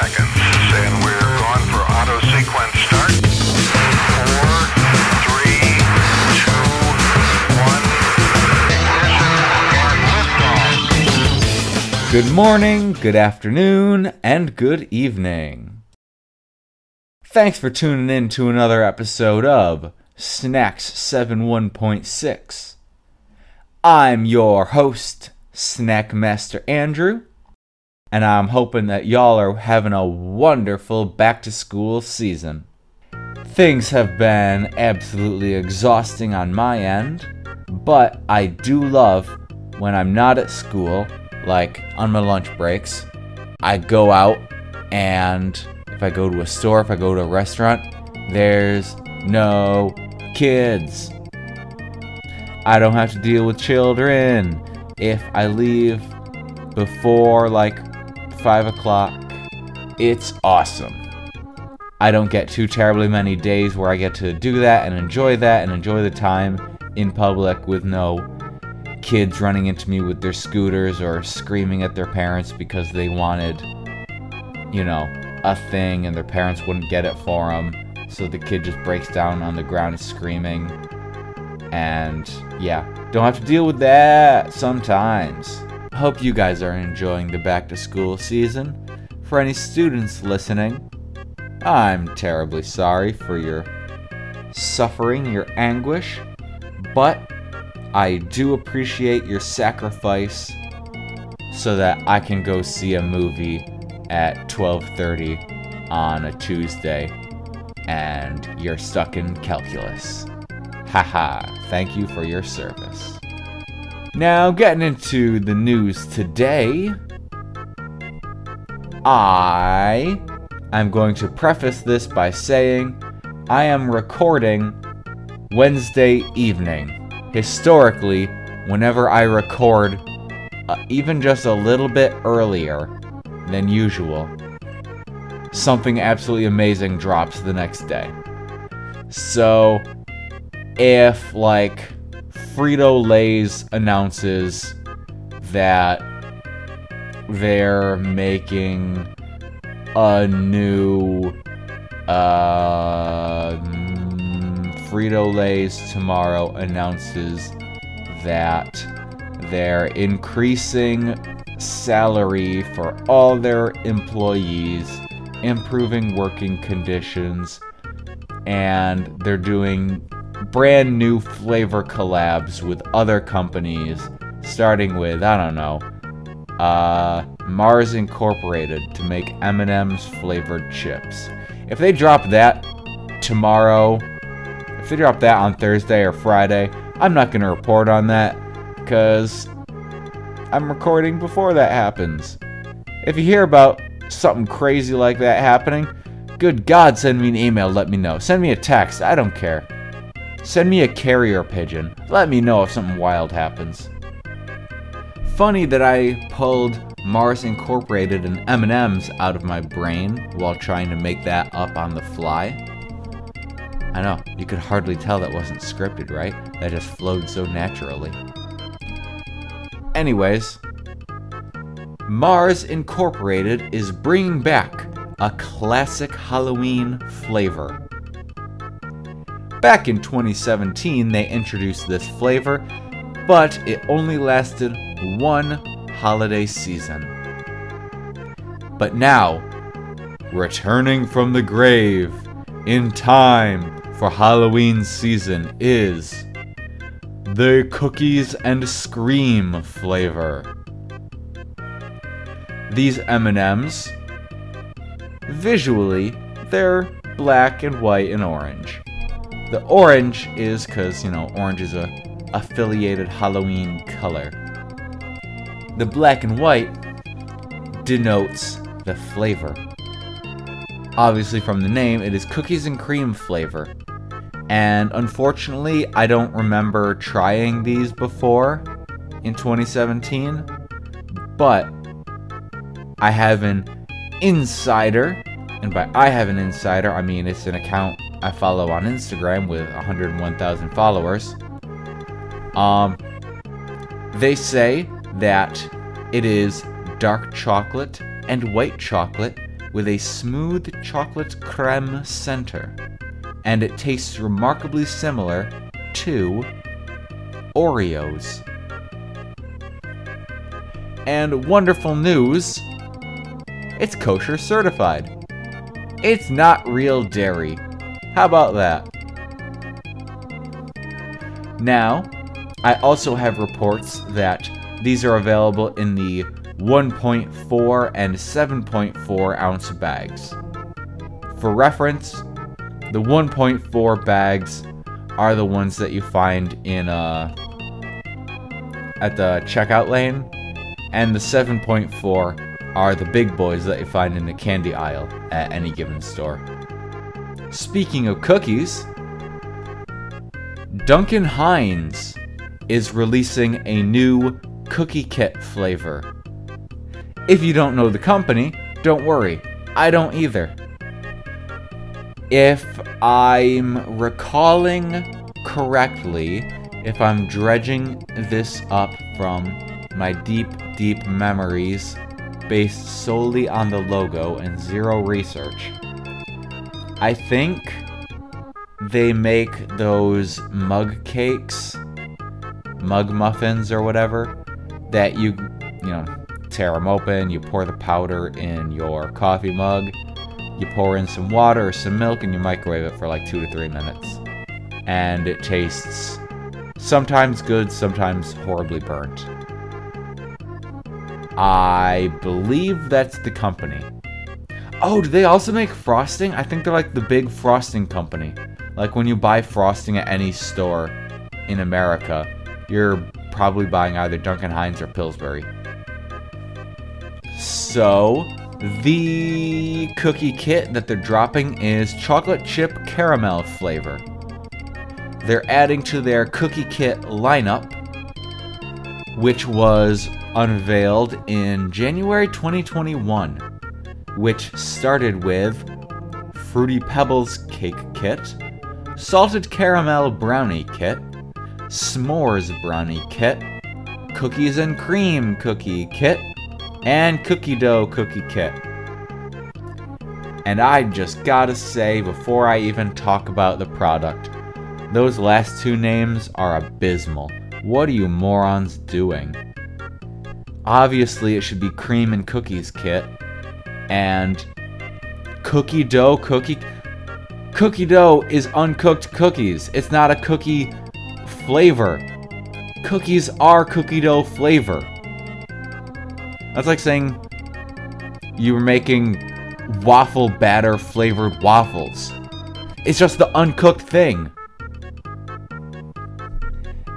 seconds. And we're going for auto sequence start. Four, three, two, one. Good morning, good afternoon, and good evening. Thanks for tuning in to another episode of Snacks 71.6. I'm your host, Snackmaster Andrew, and I'm hoping that y'all are having a wonderful back to school season. Things have been absolutely exhausting on my end, but I do love when I'm not at school, like on my lunch breaks. I go out and if I go to a store, if I go to a restaurant, there's no kids. I don't have to deal with children. If I leave before like 5 o'clock, it's awesome. I don't get too terribly many days where I get to do that and enjoy that and enjoy the time in public with no kids running into me with their scooters or screaming at their parents because they wanted, you know, a thing and their parents wouldn't get it for them. So the kid just breaks down on the ground screaming. And yeah, don't have to deal with that sometimes. Hope you guys are enjoying the back to school season. For any students listening, I'm terribly sorry for your suffering, your anguish, but I do appreciate your sacrifice so that I can go see a movie at 12:30 on a Tuesday and you're stuck in calculus. Haha, thank you for your service. Now, getting into the news today, I am going to preface this by saying I am recording Wednesday evening. Historically, whenever I record uh, even just a little bit earlier than usual, something absolutely amazing drops the next day. So, if like Frito Lay's announces that they're making a new uh Frito Lay's tomorrow announces that they're increasing salary for all their employees, improving working conditions, and they're doing brand new flavor collabs with other companies, starting with, I don't know, uh, Mars Incorporated to make M&M's flavored chips. If they drop that tomorrow, if they drop that on Thursday or Friday, I'm not going to report on that because I'm recording before that happens. If you hear about something crazy like that happening, good God, send me an email, let me know. Send me a text, I don't care. Send me a carrier pigeon. Let me know if something wild happens. Funny that I pulled Mars Incorporated and M&M's out of my brain while trying to make that up on the fly. I know, you could hardly tell that wasn't scripted, right? That just flowed so naturally. Anyways, Mars Incorporated is bringing back a classic Halloween flavor. Back in 2017, they introduced this flavor, but it only lasted one holiday season. But now, returning from the grave in time for Halloween season is the cookies and scream flavor. These M&Ms visually they're black and white and orange. The orange is cuz you know orange is a affiliated Halloween color. The black and white denotes the flavor. Obviously from the name it is cookies and cream flavor. And unfortunately, I don't remember trying these before in 2017, but I have an insider, and by I have an insider, I mean it's an account I follow on Instagram with 101,000 followers. Um, they say that it is dark chocolate and white chocolate with a smooth chocolate creme center, and it tastes remarkably similar to Oreos. And wonderful news it's kosher certified. It's not real dairy. How about that? Now, I also have reports that these are available in the 1.4 and 7.4 ounce bags. For reference, the 1.4 bags are the ones that you find in uh, at the checkout lane, and the 7.4 are the big boys that you find in the candy aisle at any given store. Speaking of cookies, Duncan Hines is releasing a new cookie kit flavor. If you don't know the company, don't worry, I don't either. If I'm recalling correctly, if I'm dredging this up from my deep, deep memories based solely on the logo and zero research, I think they make those mug cakes, mug muffins or whatever, that you, you know, tear them open, you pour the powder in your coffee mug, you pour in some water or some milk, and you microwave it for like two to three minutes. And it tastes sometimes good, sometimes horribly burnt. I believe that's the company. Oh, do they also make frosting? I think they're like the big frosting company. Like when you buy frosting at any store in America, you're probably buying either Duncan Hines or Pillsbury. So, the cookie kit that they're dropping is chocolate chip caramel flavor. They're adding to their cookie kit lineup, which was unveiled in January 2021, which started with Fruity Pebbles cake kit, salted caramel brownie kit, s'mores brownie kit, cookies and cream cookie kit, and cookie dough cookie kit. And I just gotta say, before I even talk about the product, those last two names are abysmal. What are you morons doing? Obviously, it should be cream and cookies kit, and cookie dough cookie. Cookie dough is uncooked cookies. It's not a cookie flavor. Cookies are cookie dough flavor. That's like saying you were making waffle batter flavored waffles. It's just the uncooked thing.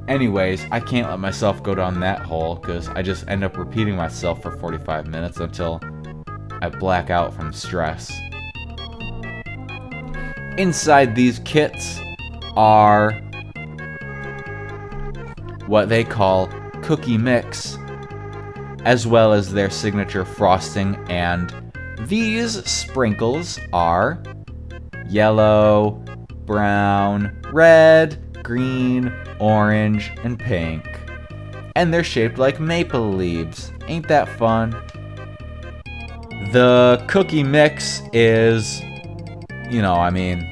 Anyways, I can't let myself go down that hole because I just end up repeating myself for 45 minutes until I black out from stress. Inside these kits are what they call cookie mix, as well as their signature frosting, and these sprinkles are yellow, brown, red, green, orange, and pink. And they're shaped like maple leaves. Ain't that fun? The cookie mix is, you know, I mean,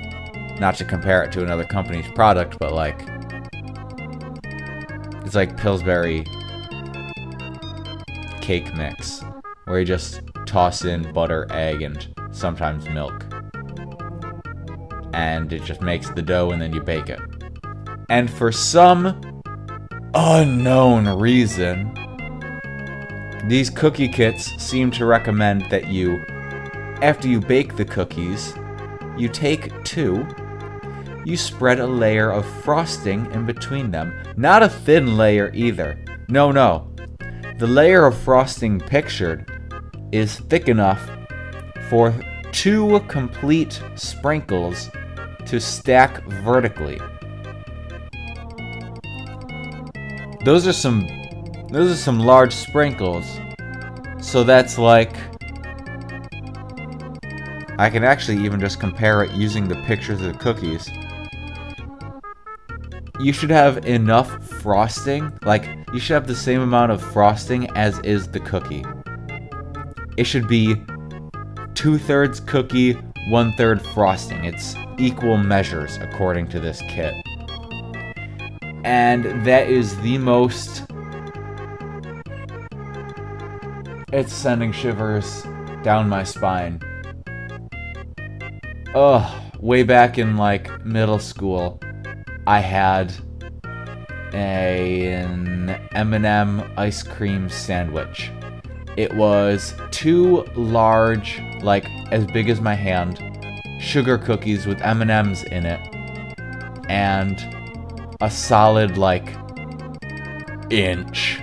not to compare it to another company's product, but like, it's like Pillsbury cake mix, where you just toss in butter, egg, and sometimes milk. And it just makes the dough and then you bake it. And for some unknown reason, these cookie kits seem to recommend that you, after you bake the cookies, you take two, you spread a layer of frosting in between them. Not a thin layer either. No, no. The layer of frosting pictured is thick enough for two complete sprinkles to stack vertically. Those are some those are some large sprinkles. So that's like I can actually even just compare it using the pictures of the cookies. You should have enough frosting, like you should have the same amount of frosting as is the cookie. It should be two thirds cookie, one third frosting. It's equal measures according to this kit. And that is the most. It's sending shivers down my spine. Ugh, way back in like middle school, I had a, an M&M ice cream sandwich. It was two large, like as big as my hand, sugar cookies with M&Ms in it, and a solid like inch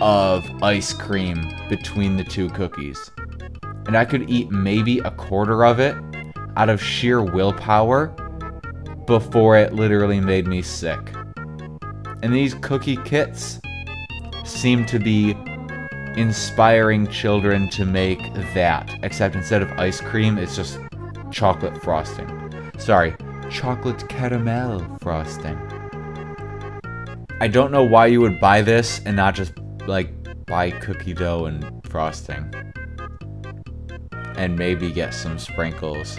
of ice cream between the two cookies. And I could eat maybe a quarter of it out of sheer willpower before it literally made me sick. And these cookie kits seem to be inspiring children to make that, except instead of ice cream, it's just chocolate frosting. Sorry, chocolate caramel frosting. I don't know why you would buy this and not just like buy cookie dough and frosting. And maybe get some sprinkles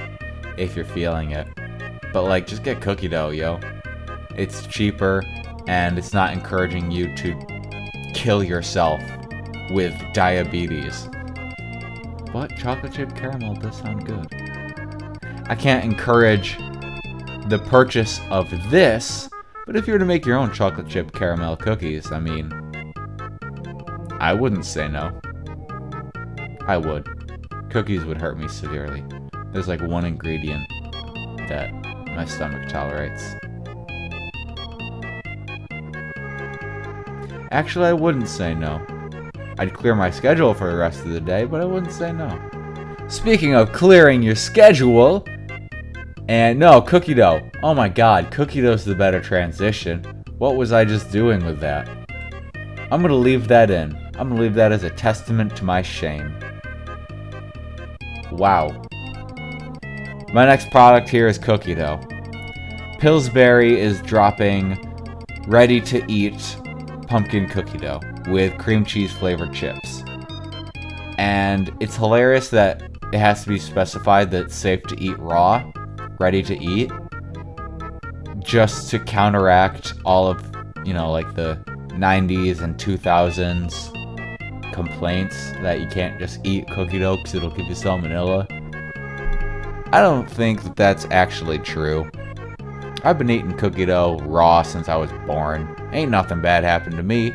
if you're feeling it. But like just get cookie dough, yo. It's cheaper and it's not encouraging you to kill yourself with diabetes. But chocolate chip caramel does sound good. I can't encourage the purchase of this, but if you were to make your own chocolate chip caramel cookies, I mean, I wouldn't say no. I would. Cookies would hurt me severely. There's like one ingredient that my stomach tolerates. Actually, I wouldn't say no. I'd clear my schedule for the rest of the day, but I wouldn't say no. Speaking of clearing your schedule, and no, cookie dough. Oh my god, cookie dough's the better transition. What was I just doing with that? I'm gonna leave that in. I'm gonna leave that as a testament to my shame. Wow. My next product here is cookie dough. Pillsbury is dropping ready to eat pumpkin cookie dough with cream cheese flavored chips. And it's hilarious that it has to be specified that it's safe to eat raw, ready to eat, just to counteract all of, you know, like the 90s and 2000s complaints that you can't just eat cookie dough because it'll give you salmonella. I don't think that that's actually true. I've been eating cookie dough raw since I was born. Ain't nothing bad happened to me.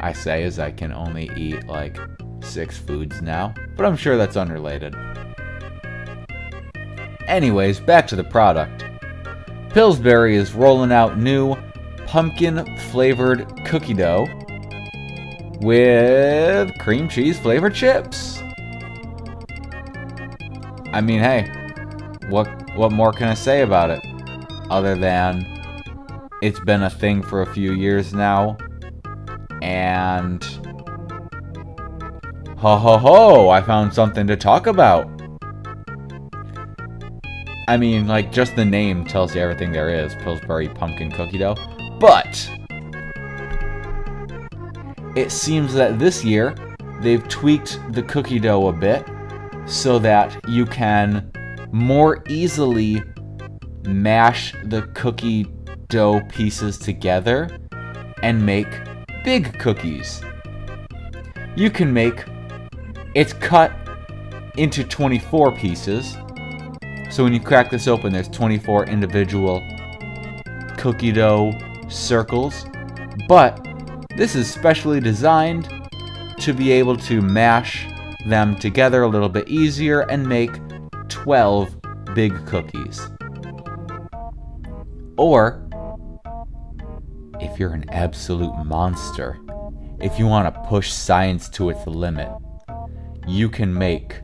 I say as I can only eat like six foods now, but I'm sure that's unrelated. Anyways, back to the product. Pillsbury is rolling out new pumpkin flavored cookie dough with cream cheese flavored chips. I mean, hey, what what more can I say about it other than it's been a thing for a few years now and ho ho ho, I found something to talk about. I mean, like just the name tells you everything there is, Pillsbury pumpkin cookie dough. But it seems that this year they've tweaked the cookie dough a bit so that you can more easily mash the cookie dough pieces together and make big cookies. You can make it's cut into 24 pieces. So when you crack this open, there's 24 individual cookie dough circles. But this is specially designed to be able to mash them together a little bit easier and make 12 big cookies. Or, if you're an absolute monster, if you want to push science to its limit, you can make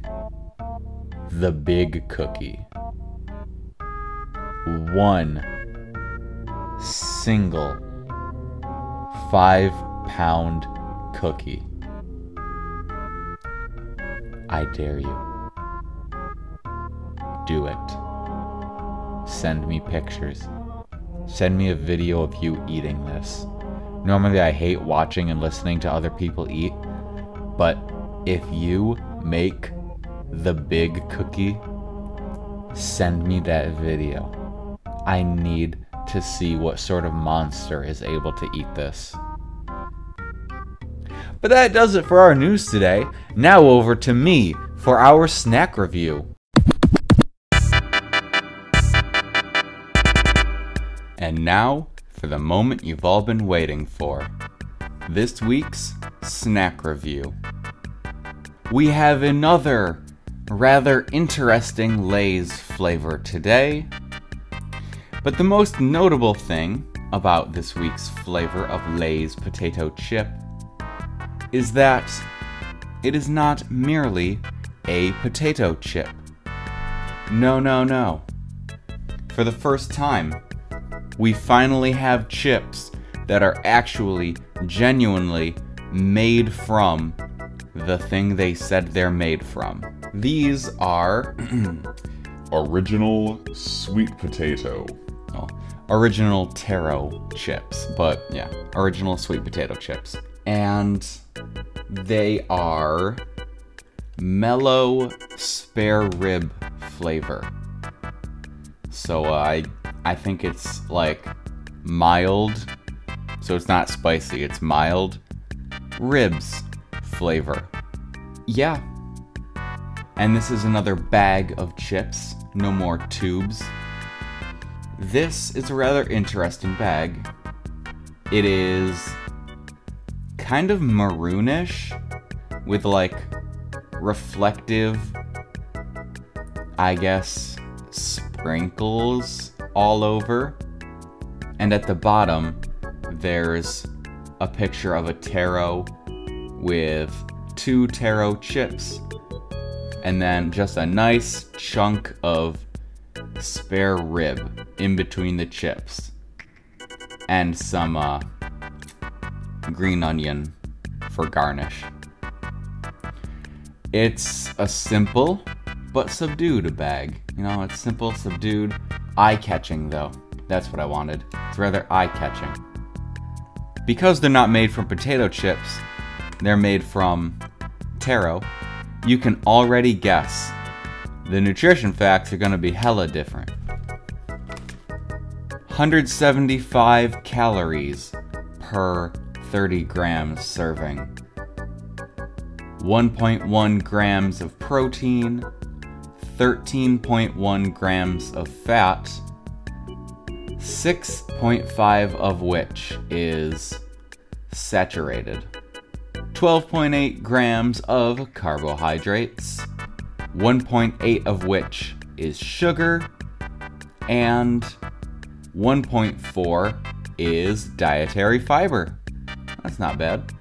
the big cookie. One single five pound cookie. I dare you. Do it. Send me pictures. Send me a video of you eating this. Normally, I hate watching and listening to other people eat, but if you make the big cookie, send me that video. I need to see what sort of monster is able to eat this. But that does it for our news today. Now over to me for our snack review. And now for the moment you've all been waiting for this week's snack review. We have another rather interesting Lay's flavor today. But the most notable thing about this week's flavor of Lay's potato chip is that it is not merely a potato chip. No, no, no. For the first time, we finally have chips that are actually genuinely made from the thing they said they're made from. These are Original sweet potato. Original taro chips, but yeah, original sweet potato chips. And they are mellow spare rib flavor. So uh, I I think it's like mild. So it's not spicy, it's mild ribs flavor. Yeah. And this is another bag of chips, no more tubes. This is a rather interesting bag. It is kind of maroonish with like reflective, I guess, sprinkles all over. And at the bottom, there's a picture of a taro with two taro chips. And then just a nice chunk of spare rib in between the chips. And some uh, green onion for garnish. It's a simple but subdued bag. You know, it's simple, subdued, eye catching though. That's what I wanted. It's rather eye catching. Because they're not made from potato chips, they're made from taro, you can already guess the nutrition facts are going to be hella different. 175 calories per 30 grams serving. 1.1 grams of protein, 13.1 grams of fat, 6.5 of which is saturated, 12.8 grams of carbohydrates, 1.8 of which is sugar, and 1.4 is dietary fiber. That's not bad.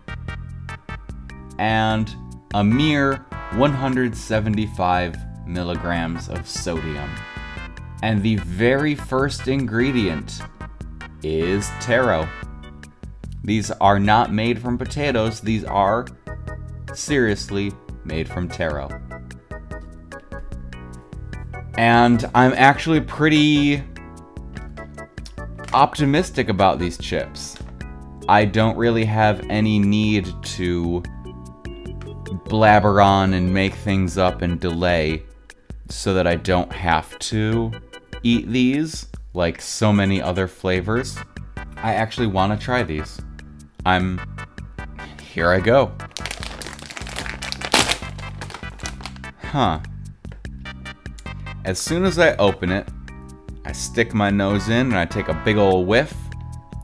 And a mere 175 milligrams of sodium. And the very first ingredient is taro. These are not made from potatoes, these are seriously made from taro. And I'm actually pretty optimistic about these chips. I don't really have any need to blabber on and make things up and delay so that I don't have to eat these like so many other flavors. I actually want to try these. I'm. Here I go. Huh. As soon as I open it, I stick my nose in and I take a big ol' whiff,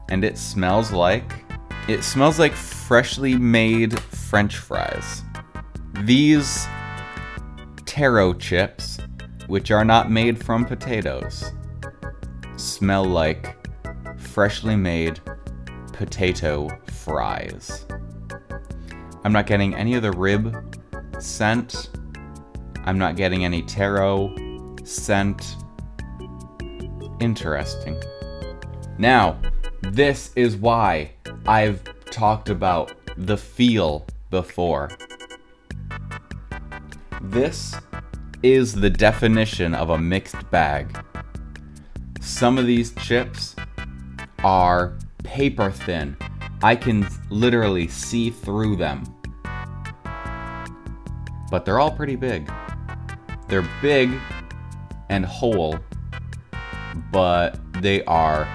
and it smells like. It smells like freshly made french fries. These taro chips, which are not made from potatoes, smell like freshly made potato fries. I'm not getting any of the rib scent. I'm not getting any taro scent. Interesting. Now, this is why I've talked about the feel before. This is the definition of a mixed bag. Some of these chips are paper thin. I can literally see through them. But they're all pretty big. They're big and whole, but they are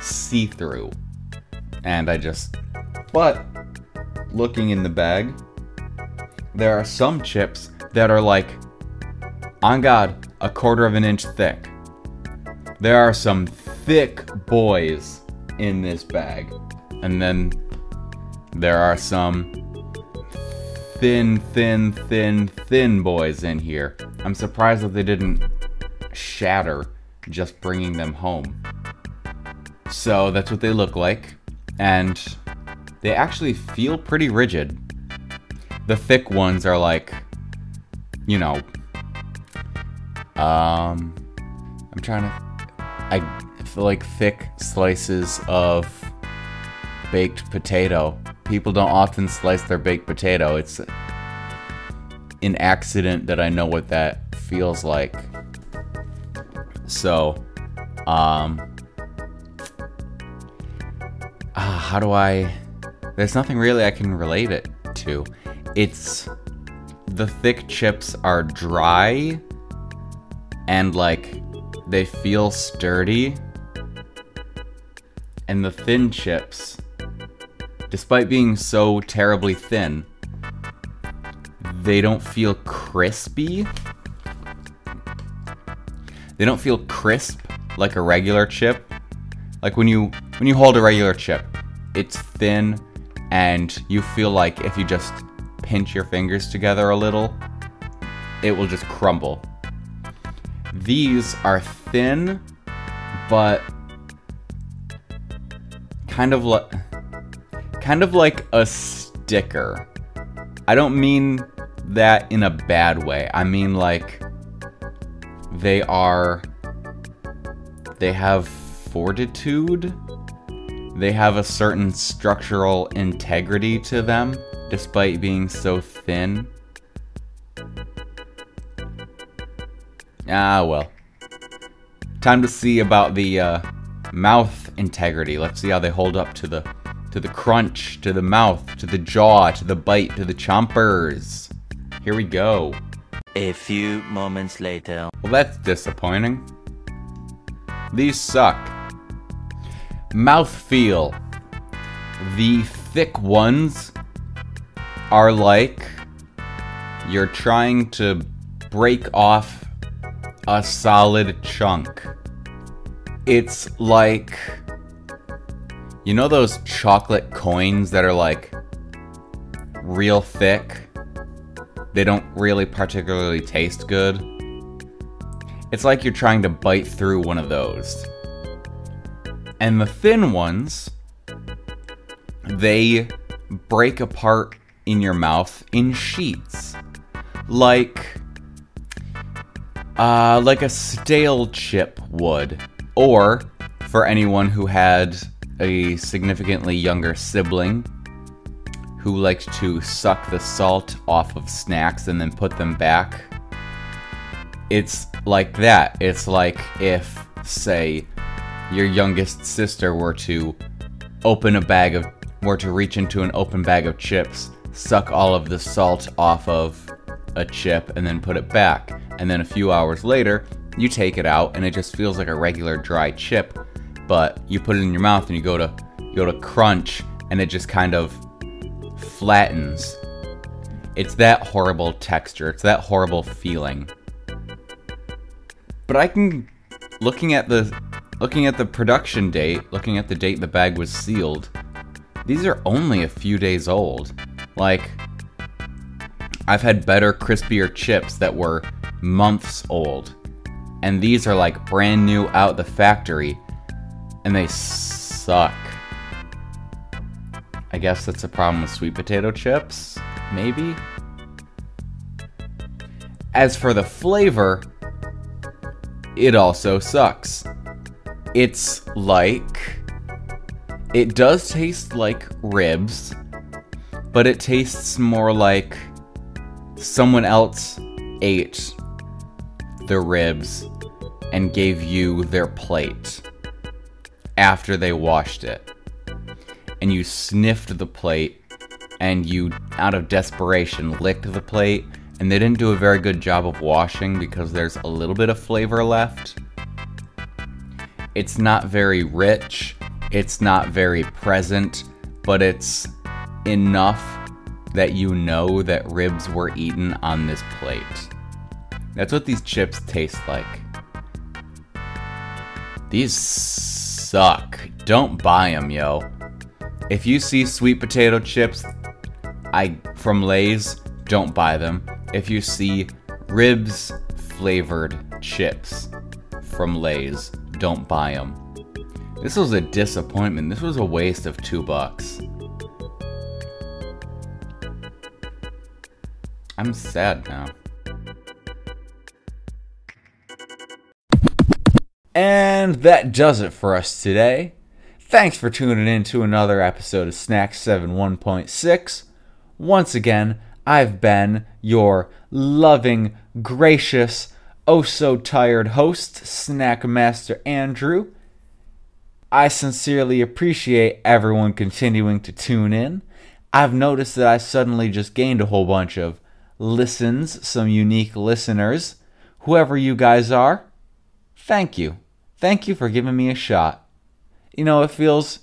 see through. And I just. But, looking in the bag, there are some chips that are like, on God, a quarter of an inch thick. There are some thick boys in this bag. And then there are some thin, thin, thin, thin boys in here. I'm surprised that they didn't shatter just bringing them home. So that's what they look like. And they actually feel pretty rigid. The thick ones are like, you know, um, I'm trying to, I feel like thick slices of baked potato. People don't often slice their baked potato. It's an accident that I know what that feels like. So, um, ah, how do I? There's nothing really I can relate it to. It's the thick chips are dry and like they feel sturdy, and the thin chips, despite being so terribly thin, they don't feel crispy. They don't feel crisp like a regular chip. Like when you when you hold a regular chip, it's thin and you feel like if you just pinch your fingers together a little, it will just crumble. These are thin, but kind of like kind of like a sticker. I don't mean that in a bad way. I mean like they are they have fortitude. They have a certain structural integrity to them despite being so thin. Ah, well. Time to see about the uh, mouth integrity. Let's see how they hold up to the to the crunch, to the mouth, to the jaw, to the bite, to the chompers. Here we go. A few moments later. Well, that's disappointing. These suck. Mouthfeel. The thick ones are like you're trying to break off a solid chunk. It's like you know those chocolate coins that are like real thick? They don't really particularly taste good. It's like you're trying to bite through one of those. And the thin ones, they break apart in your mouth in sheets. Like uh, like a stale chip would. Or for anyone who had a significantly younger sibling who liked to suck the salt off of snacks and then put them back. It's like that. It's like if, say, your youngest sister were to open a bag of, were to reach into an open bag of chips, suck all of the salt off of a chip, and then put it back. And then a few hours later, you take it out and it just feels like a regular dry chip, but you put it in your mouth and you go to you go to crunch and it just kind of flattens. It's that horrible texture. It's that horrible feeling. But I can looking at the looking at the production date, looking at the date the bag was sealed. These are only a few days old. Like I've had better crispier chips that were months old. And these are like brand new out the factory and they suck. Guess that's a problem with sweet potato chips, maybe. As for the flavor, it also sucks. It's like. It does taste like ribs, but it tastes more like someone else ate the ribs and gave you their plate after they washed it. And you sniffed the plate and you, out of desperation, licked the plate and they didn't do a very good job of washing because there's a little bit of flavor left. It's not very rich, it's not very present, but it's enough that you know that ribs were eaten on this plate. That's what these chips taste like. These suck. Don't buy them, yo. If you see sweet potato chips I from Lay's, don't buy them. If you see ribs flavored chips from Lay's, don't buy them. This was a disappointment. This was a waste of 2 bucks. I'm sad now. And that does it for us today. Thanks for tuning in to another episode of Snack 7 1.6. Once again, I've been your loving, gracious, oh so tired host, Snack Master Andrew. I sincerely appreciate everyone continuing to tune in. I've noticed that I suddenly just gained a whole bunch of listens, some unique listeners. Whoever you guys are, thank you. Thank you for giving me a shot. You know, it feels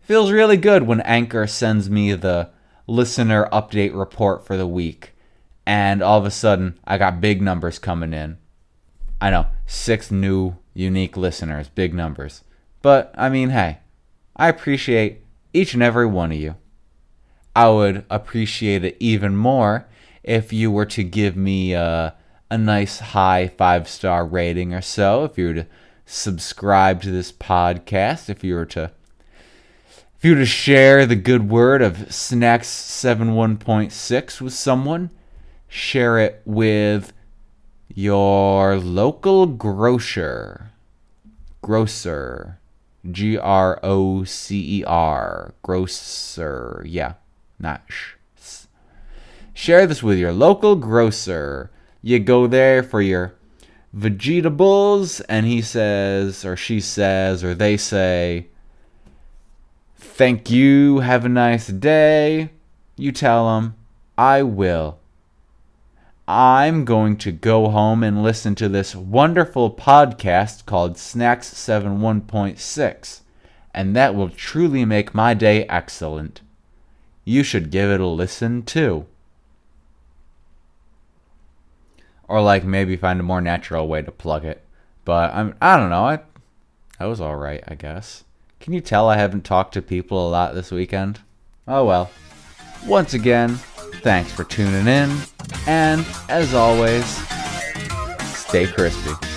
feels really good when Anchor sends me the listener update report for the week and all of a sudden I got big numbers coming in. I know, 6 new unique listeners, big numbers. But I mean, hey, I appreciate each and every one of you. I would appreciate it even more if you were to give me a, a nice high five star rating or so, if you were to subscribe to this podcast, if you were to if you were to share the good word of Snacks 71.6 with someone, share it with your local grocer. Grocer. G R O C E R. Grocer. Yeah, not sh. Share this with your local grocer. You go there for your vegetables, and he says, or she says, or they say, Thank you, have a nice day. You tell them, I will. I'm going to go home and listen to this wonderful podcast called Snacks 71.6, and that will truly make my day excellent. You should give it a listen too. Or like maybe find a more natural way to plug it. But I'm I don't know. I that was all right, I guess. Can you tell I haven't talked to people a lot this weekend? Oh well. Once again, thanks for tuning in, and as always, stay crispy.